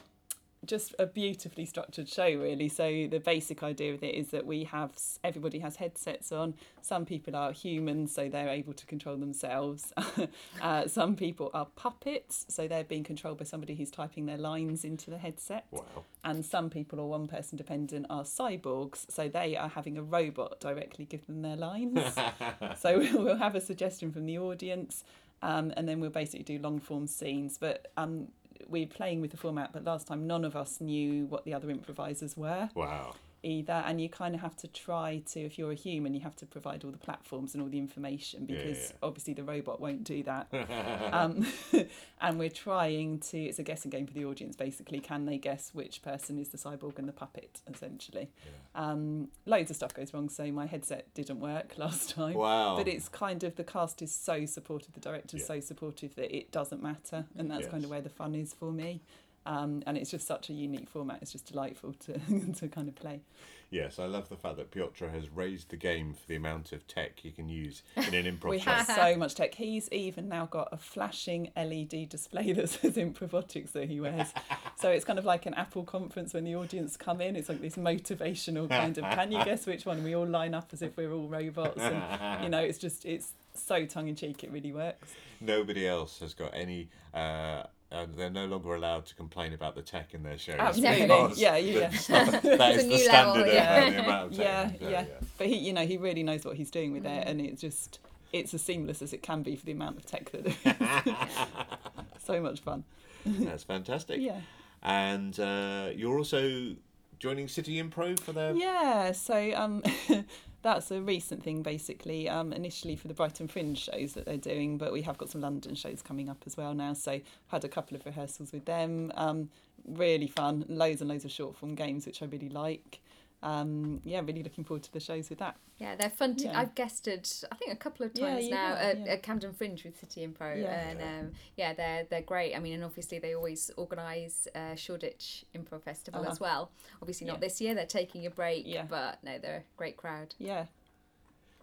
Speaker 3: just a beautifully structured show, really. So the basic idea of it is that we have everybody has headsets on. Some people are humans, so they're able to control themselves. uh, some people are puppets, so they're being controlled by somebody who's typing their lines into the headset.
Speaker 1: Wow.
Speaker 3: And some people or one person dependent are cyborgs, so they are having a robot directly give them their lines. so we'll have a suggestion from the audience. Um, and then we'll basically do long form scenes. But um, we're playing with the format, but last time none of us knew what the other improvisers were
Speaker 1: Wow.
Speaker 3: Either. And you kind of have to try to, if you're a human, you have to provide all the platforms and all the information because
Speaker 1: yeah.
Speaker 3: obviously the robot won't do that. um, and we're trying to, it's a guessing game for the audience basically. Can they guess which person is the cyborg and the puppet, essentially? Um, loads of stuff goes wrong. So my headset didn't work last time.
Speaker 1: Wow.
Speaker 3: But it's kind of the cast is so supportive, the director's
Speaker 1: Yeah.
Speaker 3: so supportive that it doesn't matter, and that's kind of where the fun is for me. Um, and it's just such a unique format. It's just delightful to to kind of play.
Speaker 1: Yes, I love the fact that Piotr has raised the game for the amount of tech you can use in an improv
Speaker 3: We
Speaker 1: show.
Speaker 3: have so much tech. He's even now got a flashing LED display that says Improbotics that he wears. So it's kind of like an Apple conference when the audience come in. It's like this motivational kind of, can you guess which one? We all line up as if we're all robots. And, you know, it's just, it's so tongue in cheek. It really works.
Speaker 1: Nobody else has got any. Uh, and they're no longer allowed to complain about the tech in their shows.
Speaker 3: Absolutely. Yeah, yeah, yeah.
Speaker 1: that is
Speaker 2: a
Speaker 1: the
Speaker 2: new
Speaker 1: standard
Speaker 2: level, yeah.
Speaker 1: the amount of
Speaker 3: yeah,
Speaker 1: you
Speaker 3: yeah, But he, you know, he really knows what he's doing with it, and it's just it's as seamless as it can be for the amount of tech that is. so much fun.
Speaker 1: That's fantastic.
Speaker 3: Yeah.
Speaker 1: And uh, you're also joining City Improv for their.
Speaker 3: Yeah, so um, that's a recent thing, basically. Um, initially for the Brighton Fringe shows that they're doing, but we have got some London shows coming up as well now. So had a couple of rehearsals with them. Um, really fun, loads and loads of short form games, which I really like. Um, yeah, really looking forward to the shows with that.
Speaker 2: Yeah, they're fun. To,
Speaker 3: Yeah.
Speaker 2: I've guested, I think, a couple of times
Speaker 3: you
Speaker 2: now
Speaker 3: have,
Speaker 2: at,
Speaker 3: yeah.
Speaker 2: at Camden Fringe with City Impro,
Speaker 3: Yeah.
Speaker 2: and um, yeah, they're they're great. I mean, and obviously they always organise uh, Shoreditch Improv Festival
Speaker 3: Uh-huh.
Speaker 2: as well. Obviously not
Speaker 3: Yeah.
Speaker 2: this year; they're taking a break,
Speaker 3: Yeah.
Speaker 2: but no, they're a great crowd.
Speaker 3: Yeah,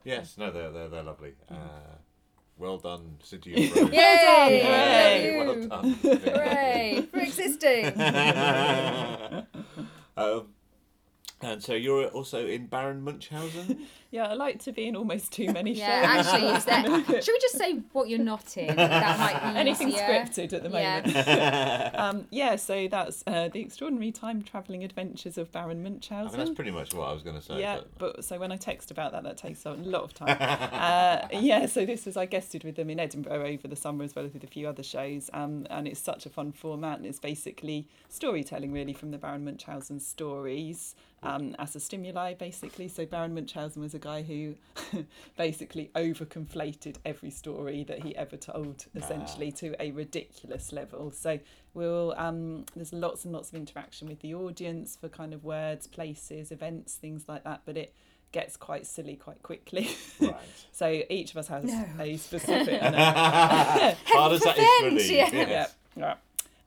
Speaker 1: Yes, no, they're, they're, they're lovely.
Speaker 3: Mm.
Speaker 1: Uh, well done, City Improv.
Speaker 2: Yay!
Speaker 1: Well
Speaker 2: Love
Speaker 1: done.
Speaker 2: you. Hooray for existing!
Speaker 1: um, and so you're also in Baron Munchausen.
Speaker 3: yeah. I like to be in almost too many shows.
Speaker 2: yeah,
Speaker 3: shows.
Speaker 2: actually, is that? Should we just say what you're not in? That might be
Speaker 3: Anything
Speaker 2: easier.
Speaker 3: scripted at the
Speaker 2: Yeah.
Speaker 3: moment. um, yeah, so that's uh, the extraordinary time travelling adventures of Baron
Speaker 1: I
Speaker 3: Munchausen.
Speaker 1: mean, that's pretty much what I was going to say.
Speaker 3: yeah,
Speaker 1: but-
Speaker 3: but so when I text about that, that takes a lot of time. uh, yeah, so this was I guested with them in Edinburgh over the summer as well as with a few other shows, um, and it's such a fun format, and it's basically storytelling really from the Baron Munchausen stories um, as a stimuli, basically. So Baron Munchausen was a guy who basically overconflated every story that he ever told, essentially to a ridiculous level. So we'll um, there's lots and lots of interaction with the audience for kind of words, places, events, things like that. But it gets quite silly quite quickly.
Speaker 1: Right.
Speaker 3: so each of us has
Speaker 2: No.
Speaker 3: a specific. I know.
Speaker 1: Hard as that is to
Speaker 2: yeah.
Speaker 1: yes.
Speaker 3: yeah. Yeah.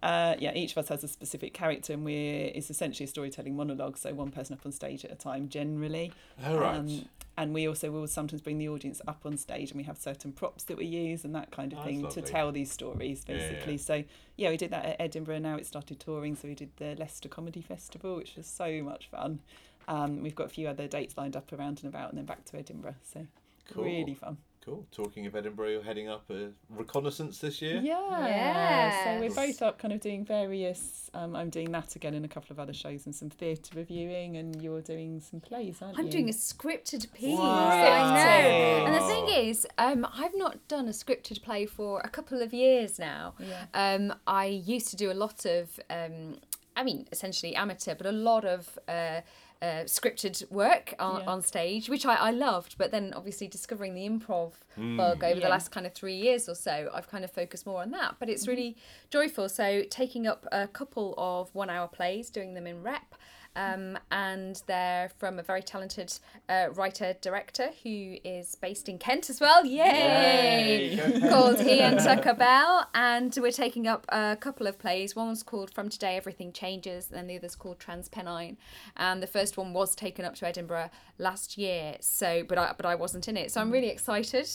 Speaker 3: Uh, yeah, each of us has a specific character, and we're it's essentially a storytelling monologue. So one person up on stage at a time, generally.
Speaker 1: All right.
Speaker 3: Um, and we also will sometimes bring the audience up on stage, and we have certain props that we use and that kind of
Speaker 1: Oh,
Speaker 3: thing to tell these stories,
Speaker 1: Yeah, yeah.
Speaker 3: basically. So yeah, we did that at Edinburgh. Now it started touring, so we did the Leicester Comedy Festival, which was so much fun. Um, we've got a few other dates lined up around and about, and then back to Edinburgh. So
Speaker 1: Cool.
Speaker 3: really fun.
Speaker 1: Cool. Talking of Edinburgh, you're heading up a reconnaissance this year.
Speaker 3: Yeah. yeah. So we're both up kind of doing various um, I'm doing that again in a couple of other shows and some theatre reviewing and you're doing some plays, aren't
Speaker 2: I'm
Speaker 3: you?
Speaker 2: doing a scripted piece.
Speaker 1: Wow.
Speaker 2: I know. And the thing is, um, I've not done a scripted play for a couple of years now.
Speaker 3: Yeah.
Speaker 2: Um, I used to do a lot of, um, I mean, essentially amateur, but a lot of. Uh, uh, scripted work on,
Speaker 3: Yeah.
Speaker 2: on stage, which I, I loved, but then obviously discovering the improv bug over the last kind of three years or so, I've kind of focused more on that. But it's really joyful. So taking up a couple of one hour plays, doing them in rep, um, and they're from a very talented uh, writer director who is based in Kent as well. Yay! called Ian Tucker Bell, and we're taking up a couple of plays. One's called From Today Everything Changes, and the other's called Transpennine. And the first one was taken up to Edinburgh last year, so but I but I wasn't in it, so I'm really excited,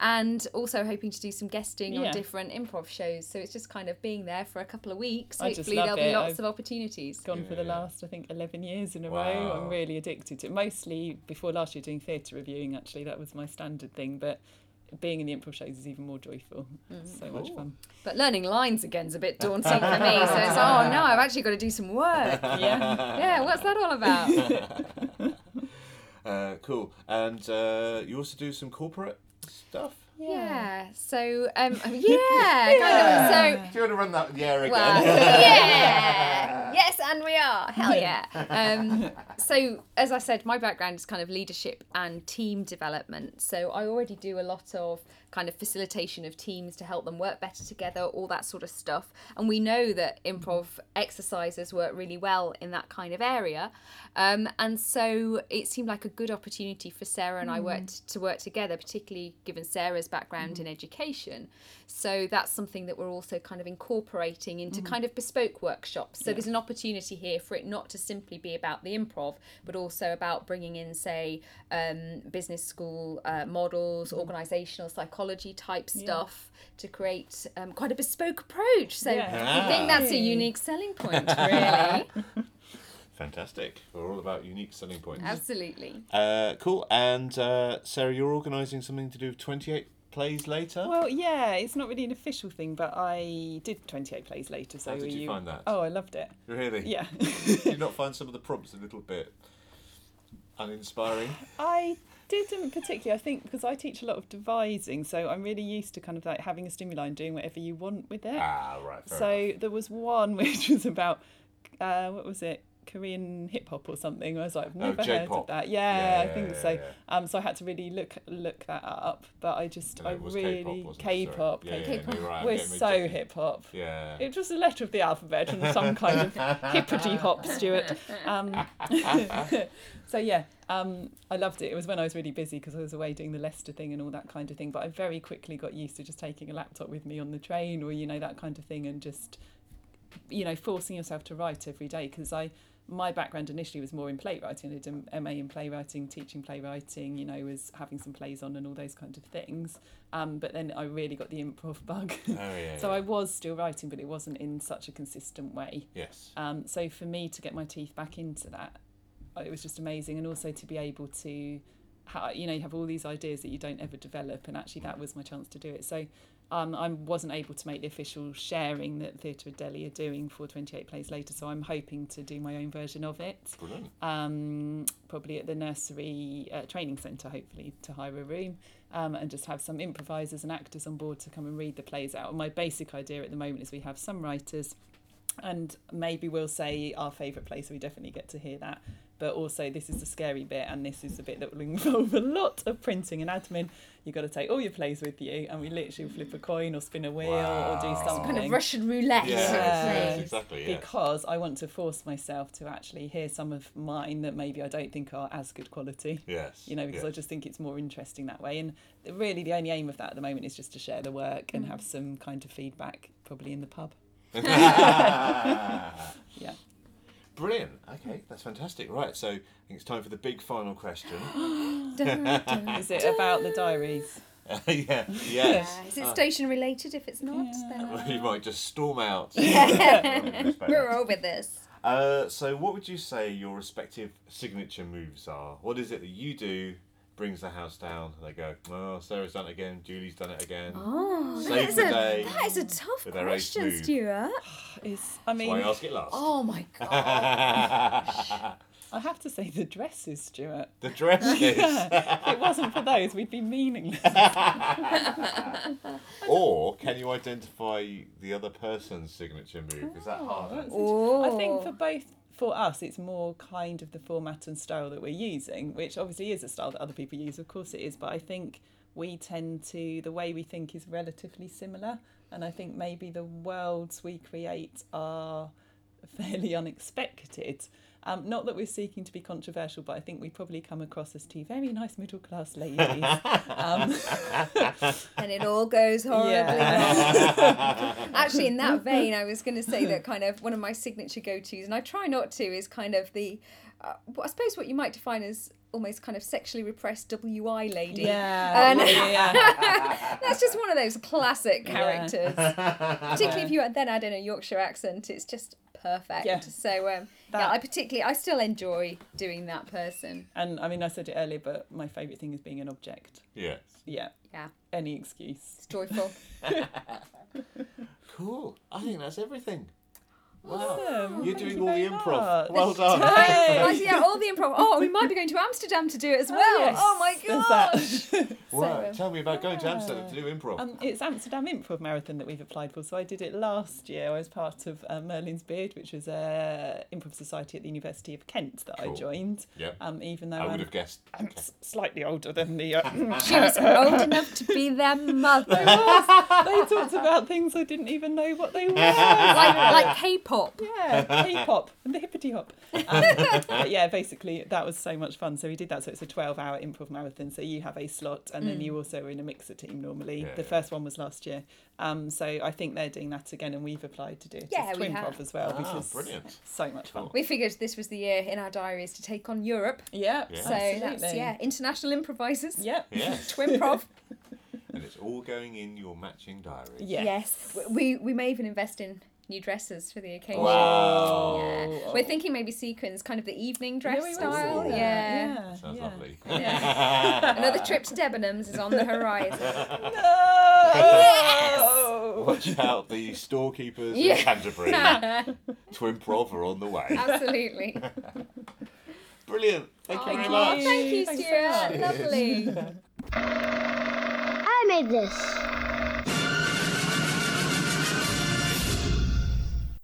Speaker 2: and also hoping to do some guesting
Speaker 3: Yeah.
Speaker 2: on different improv shows. So it's just kind of being there for a couple of weeks.
Speaker 3: I just
Speaker 2: Hopefully
Speaker 3: love
Speaker 2: there'll be lots
Speaker 3: I've
Speaker 2: of opportunities.
Speaker 3: Gone for the last, I think, 11 years in a row. I'm really addicted to it. Mostly before last year doing theatre reviewing, actually, that was my standard thing. But being in the improv shows is even more joyful. It's so much
Speaker 1: Cool.
Speaker 3: fun.
Speaker 2: But learning lines again is a bit daunting for me. So it's oh no, I've actually got to do some work.
Speaker 3: Yeah.
Speaker 2: Yeah, what's that all about?
Speaker 1: Uh, cool. And uh, you also do some corporate stuff.
Speaker 2: Yeah. So um yeah, kind of. So
Speaker 1: Do you want to run that yeah again?
Speaker 2: Well, yeah, yes, and we are. Hell yeah. Um, so, as I said, my background is kind of leadership and team development. So, I already do a lot of kind of facilitation of teams to help them work better together, all that sort of stuff. And we know that improv exercises work really well in that kind of area. Um, and so, it seemed like a good opportunity for Sarah and I worked to work together, particularly given Sarah's background in education. So that's something that we're also kind of incorporating into kind of bespoke workshops. So there's an opportunity here for it not to simply be about the improv, but also about bringing in, say, um, business school uh, models, organisational psychology type stuff to create um, quite a bespoke approach. So
Speaker 3: Yeah.
Speaker 2: I think that's a unique selling point, really.
Speaker 1: Fantastic. We're all about unique selling points.
Speaker 2: Absolutely.
Speaker 1: Uh, cool. And uh, Sarah, you're organising something to do with 28 plays later?
Speaker 3: Well, yeah, it's not really an official thing, but I did 28 plays later. So
Speaker 1: How did
Speaker 3: were
Speaker 1: you find that?
Speaker 3: Oh, I loved it.
Speaker 1: really?
Speaker 3: Yeah.
Speaker 1: Did you not find some of the prompts a little bit uninspiring?
Speaker 3: I didn't particularly. I think because I teach a lot of devising, so I'm really used to kind of like having a stimuli and doing whatever you want with it.
Speaker 1: Ah, right.
Speaker 3: So
Speaker 1: enough.
Speaker 3: there was one which was about uh, what was it? Korean hip hop or something. I was like, I've
Speaker 1: Oh,
Speaker 3: never heard of that.
Speaker 1: Yeah,
Speaker 3: Yeah, I think
Speaker 1: yeah,
Speaker 3: so.
Speaker 1: yeah.
Speaker 3: Um, so I had to really look look that up. But I just, I really
Speaker 1: K-pop?
Speaker 3: K-pop. K-pop.
Speaker 1: right,
Speaker 3: We're so hip hop.
Speaker 1: Yeah.
Speaker 3: It was a letter of the alphabet and some kind of hippity hop, Stuart. Um, so yeah, um, I loved it. It was when I was really busy because I was away doing the Leicester thing and all that kind of thing. But I very quickly got used to just taking a laptop with me on the train or you know that kind of thing and just you know forcing yourself to write every day because I my background initially was more in playwriting. I did an MA in playwriting, teaching playwriting. You know, was having some plays on and all those kinds of things. Um, but then I really got the improv bug.
Speaker 1: Oh, yeah.
Speaker 3: So
Speaker 1: yeah.
Speaker 3: I was still writing, but it wasn't in such a consistent way.
Speaker 1: Yes.
Speaker 3: Um, so for me to get my teeth back into that, it was just amazing, and also to be able to, ha- you know, you have all these ideas that you don't ever develop, and actually that was my chance to do it. So um, I wasn't able to make the official sharing that Theatre of Delhi are doing for 28 Plays Later, so I'm hoping to do my own version of it
Speaker 1: Brilliant.
Speaker 3: um, probably at the nursery uh, training centre, hopefully, to hire a room um, and just have some improvisers and actors on board to come and read the plays out. My basic idea at the moment is we have some writers, and maybe we'll say our favourite place. so we definitely get to hear that. But also, this is the scary bit, and this is the bit that will involve a lot of printing and admin. You've got to take all your plays with you, and we literally flip a coin or spin a wheel or do
Speaker 1: Wow.
Speaker 3: something
Speaker 2: Kind of Russian roulette.
Speaker 1: Yeah,
Speaker 2: sort
Speaker 3: Yeah.
Speaker 1: yes, exactly. Yes.
Speaker 3: because I want to force myself to actually hear some of mine that maybe I don't think are as good quality.
Speaker 1: Yes.
Speaker 3: You know, because I just think it's more interesting that way. And really, the only aim of that at the moment is just to share the work and mm. have some kind of feedback, probably in the pub. Yeah.
Speaker 1: Brilliant. Okay, that's fantastic. Right, so I think it's time for the big final question.
Speaker 2: Dun, dun.
Speaker 3: Is it about the diaries?
Speaker 1: yeah. Yes.
Speaker 2: Yeah. Is it station related? If it's not, then
Speaker 1: you might just storm out. Yeah.
Speaker 2: we're over this.
Speaker 1: Uh, so, what would you say your respective signature moves are? What is it that you do brings the house down? And they go, oh, Sarah's done it again, Julie's done it again.
Speaker 2: Oh,
Speaker 1: Save
Speaker 2: that is,
Speaker 1: the
Speaker 2: a,
Speaker 1: day
Speaker 2: that is a tough
Speaker 1: with
Speaker 2: question. Stuart.
Speaker 3: Is I
Speaker 1: That's
Speaker 3: mean,
Speaker 1: why I ask it last.
Speaker 2: Oh my god.
Speaker 3: I have to say the dresses, Stuart.
Speaker 1: the dresses.
Speaker 3: if it wasn't for those, we'd be meaningless.
Speaker 1: or can you identify the other person's signature move? Is that harder?
Speaker 2: Oh.
Speaker 3: I think for oh. both for us, it's more kind of the format and style that we're using, which obviously is a style that other people use. Of course, it is, but I think we tend to the way we think is relatively similar, and I think maybe the worlds we create are fairly unexpected. Um, not that we're seeking to be controversial, but I think we probably come across as two very nice middle class ladies. um,
Speaker 2: and it all goes horribly
Speaker 3: Yeah.
Speaker 2: wrong. Actually, in that vein, I was going to say that kind of one of my signature go-tos, and I try not to, is kind of the, uh, I suppose what you might define as almost kind of sexually repressed WI lady.
Speaker 3: yeah,
Speaker 2: And-
Speaker 3: yeah, yeah.
Speaker 2: That's just one of those classic
Speaker 3: Yeah.
Speaker 2: characters. Particularly if you then add in a Yorkshire accent, it's just perfect.
Speaker 3: Yeah.
Speaker 2: So um, yeah, I particularly I still enjoy doing that person.
Speaker 3: And I mean, I said it earlier, but my favourite thing is being an object.
Speaker 1: Yes.
Speaker 3: Yeah,
Speaker 2: Yeah,
Speaker 3: any excuse.
Speaker 2: it's joyful.
Speaker 1: Cool. I think that's everything.
Speaker 3: Awesome.
Speaker 1: You're doing
Speaker 3: you
Speaker 1: all the improv.
Speaker 3: much.
Speaker 1: Well done.
Speaker 3: Hey.
Speaker 2: Oh, yeah, all the improv. Oh, we might be going to Amsterdam to do it as well.
Speaker 3: yes,
Speaker 2: Oh my
Speaker 3: there's
Speaker 2: gosh.
Speaker 3: that.
Speaker 1: Wow.
Speaker 2: um,
Speaker 1: Tell me about going to Amsterdam to do improv.
Speaker 3: Um, it's Amsterdam Improv Marathon that we've applied for. So I did it last year. I was part of uh, Merlin's Beard, which was a improv society at the University of Kent that
Speaker 1: Cool.
Speaker 3: I joined.
Speaker 1: Yep.
Speaker 3: Um, even though
Speaker 1: I would
Speaker 3: I'm,
Speaker 1: have guessed.
Speaker 3: I'm s- slightly older than the. Uh,
Speaker 2: She was old enough to be their mother.
Speaker 3: they talked about things I didn't even know what they were.
Speaker 2: like like K-pop.
Speaker 3: Yeah, K-pop and the hippity hop. Um, but yeah, basically that was so much fun. So we did that. So it's a 12-hour improv marathon. So you have a slot, and then you also are in a mixer team normally.
Speaker 1: Yeah,
Speaker 3: the
Speaker 1: yeah.
Speaker 3: first one was last year. Um, so I think they're doing that again, and we've applied to do it
Speaker 2: Yeah,
Speaker 3: as
Speaker 2: we
Speaker 3: twin
Speaker 2: have.
Speaker 3: improv as well,
Speaker 1: Ah,
Speaker 3: which is
Speaker 1: brilliant.
Speaker 3: so much fun.
Speaker 1: Cool.
Speaker 2: We figured this was the year in our diaries to take on Europe.
Speaker 3: Yeah,
Speaker 1: Yeah.
Speaker 2: So that's yeah, international improvisers.
Speaker 3: Yep.
Speaker 1: Yeah.
Speaker 2: Twin prov.
Speaker 1: and it's all going in your matching diary.
Speaker 3: Yes.
Speaker 2: Yes. We we may even invest in new dresses for the occasion.
Speaker 1: Wow.
Speaker 2: Yeah. We're thinking maybe sequins, kind of the evening dress
Speaker 3: Yeah,
Speaker 2: style.
Speaker 3: thinking.
Speaker 2: Yeah.
Speaker 3: yeah.
Speaker 1: Sounds
Speaker 3: yeah.
Speaker 1: lovely.
Speaker 2: Another trip to Debenhams is on the horizon.
Speaker 3: No! Yes!
Speaker 1: Watch out, the storekeepers
Speaker 2: Yeah.
Speaker 1: in Canterbury. Twin Prov are on the way.
Speaker 2: Absolutely.
Speaker 1: Brilliant. Thank you
Speaker 2: Thank
Speaker 1: very
Speaker 2: you.
Speaker 1: much.
Speaker 2: Thank you,
Speaker 3: Thanks so
Speaker 2: Stuart. Lovely.
Speaker 4: I made this.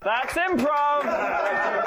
Speaker 5: That's improv!